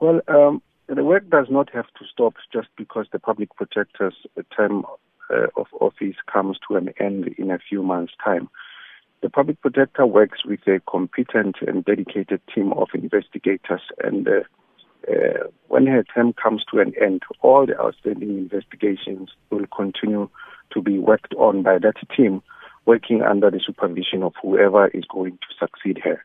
Well, um, the work does not have to stop just because the public protector's term uh, of office comes to an end in a few months' time. The public protector works with a competent and dedicated team of investigators, and uh, uh, when her term comes to an end, all the outstanding investigations will continue to be worked on by that team, working under the supervision of whoever is going to succeed her.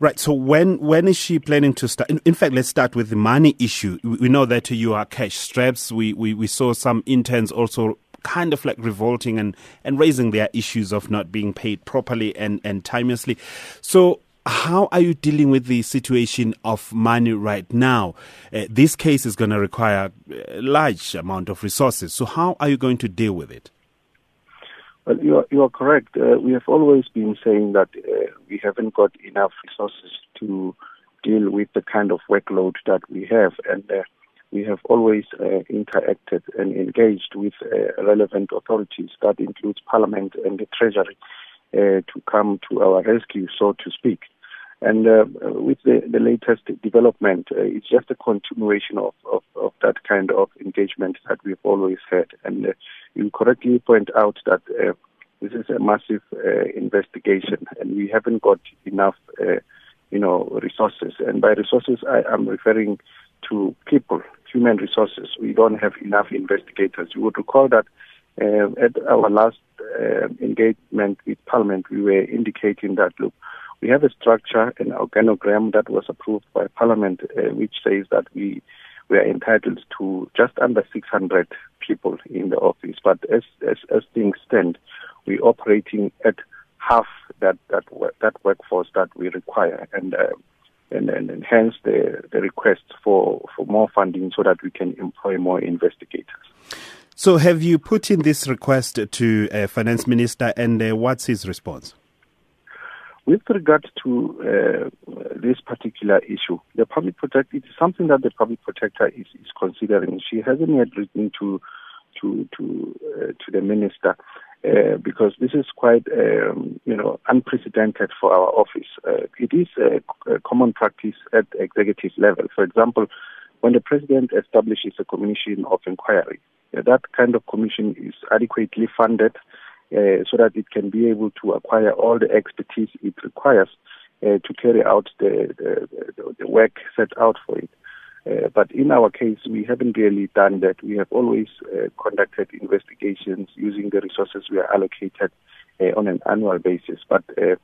Right. So when when is she planning to start? In, in, fact, let's start with the money issue. We know that you are cash straps. We, we we saw some interns also kind of like revolting and, and raising their issues of not being paid properly and, and timelessly. So how are you dealing with the situation of money right now? Uh, this case is going to require a large amount of resources. So how are you going to deal with it? Well, you are, you are correct. Uh, we have always been saying that uh, we haven't got enough resources to deal with the kind of workload that we have, and uh, we have always uh, interacted and engaged with uh, relevant authorities, that includes Parliament and the Treasury, uh, to come to our rescue, so to speak. And with the, the latest development, it's just a continuation of, of, of, that kind of engagement that we've always had. And you correctly point out that uh, this is a massive uh, investigation, and we haven't got enough, uh, you know, resources. And by resources, I am referring to people, human resources. We don't have enough investigators. You would recall that uh, at our last uh, engagement with Parliament, we were indicating that look, we have a structure, an organogram that was approved by Parliament, uh, which says that we we are entitled to just under 600 people in the office. But as, as, as things stand, we're operating at half that, that, that workforce that we require. And, uh, and, and, and, hence the, the request for, for more funding so that we can employ more investigators. So, have you put in this request to uh, Finance Minister, and uh, what's his response? With regard to uh, this particular issue, the public protector it is something that the public protector is, is considering. She hasn't yet written to to to uh, to the minister uh, because this is quite um, you know unprecedented for our office. Uh, it is a, a, common practice at executive level. For example, when the president establishes a commission of inquiry, that kind of commission is adequately funded uh, so that it can be able to acquire all the expertise it requires uh, to carry out the, the, the, work set out for it. Uh, but in our case, we haven't really done that. We have always uh, conducted investigations using the resources we are allocated uh, on an annual basis. But uh,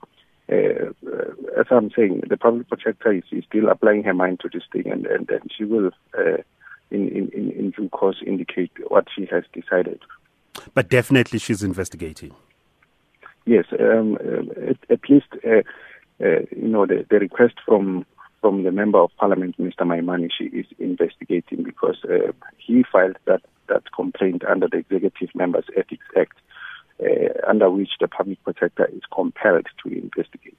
as I'm saying, the public protector is, is, still applying her mind to this thing, and, and, and she will, in, in, in due course, indicate what she has decided. But definitely she's investigating. Yes, um, at, at, least, uh, uh, you know, the, the, request from from the member of parliament, Mr. Maimane, she is investigating because uh, he filed that, that complaint under the Executive Members Ethics Act, uh, under which the public protector is compelled to investigate.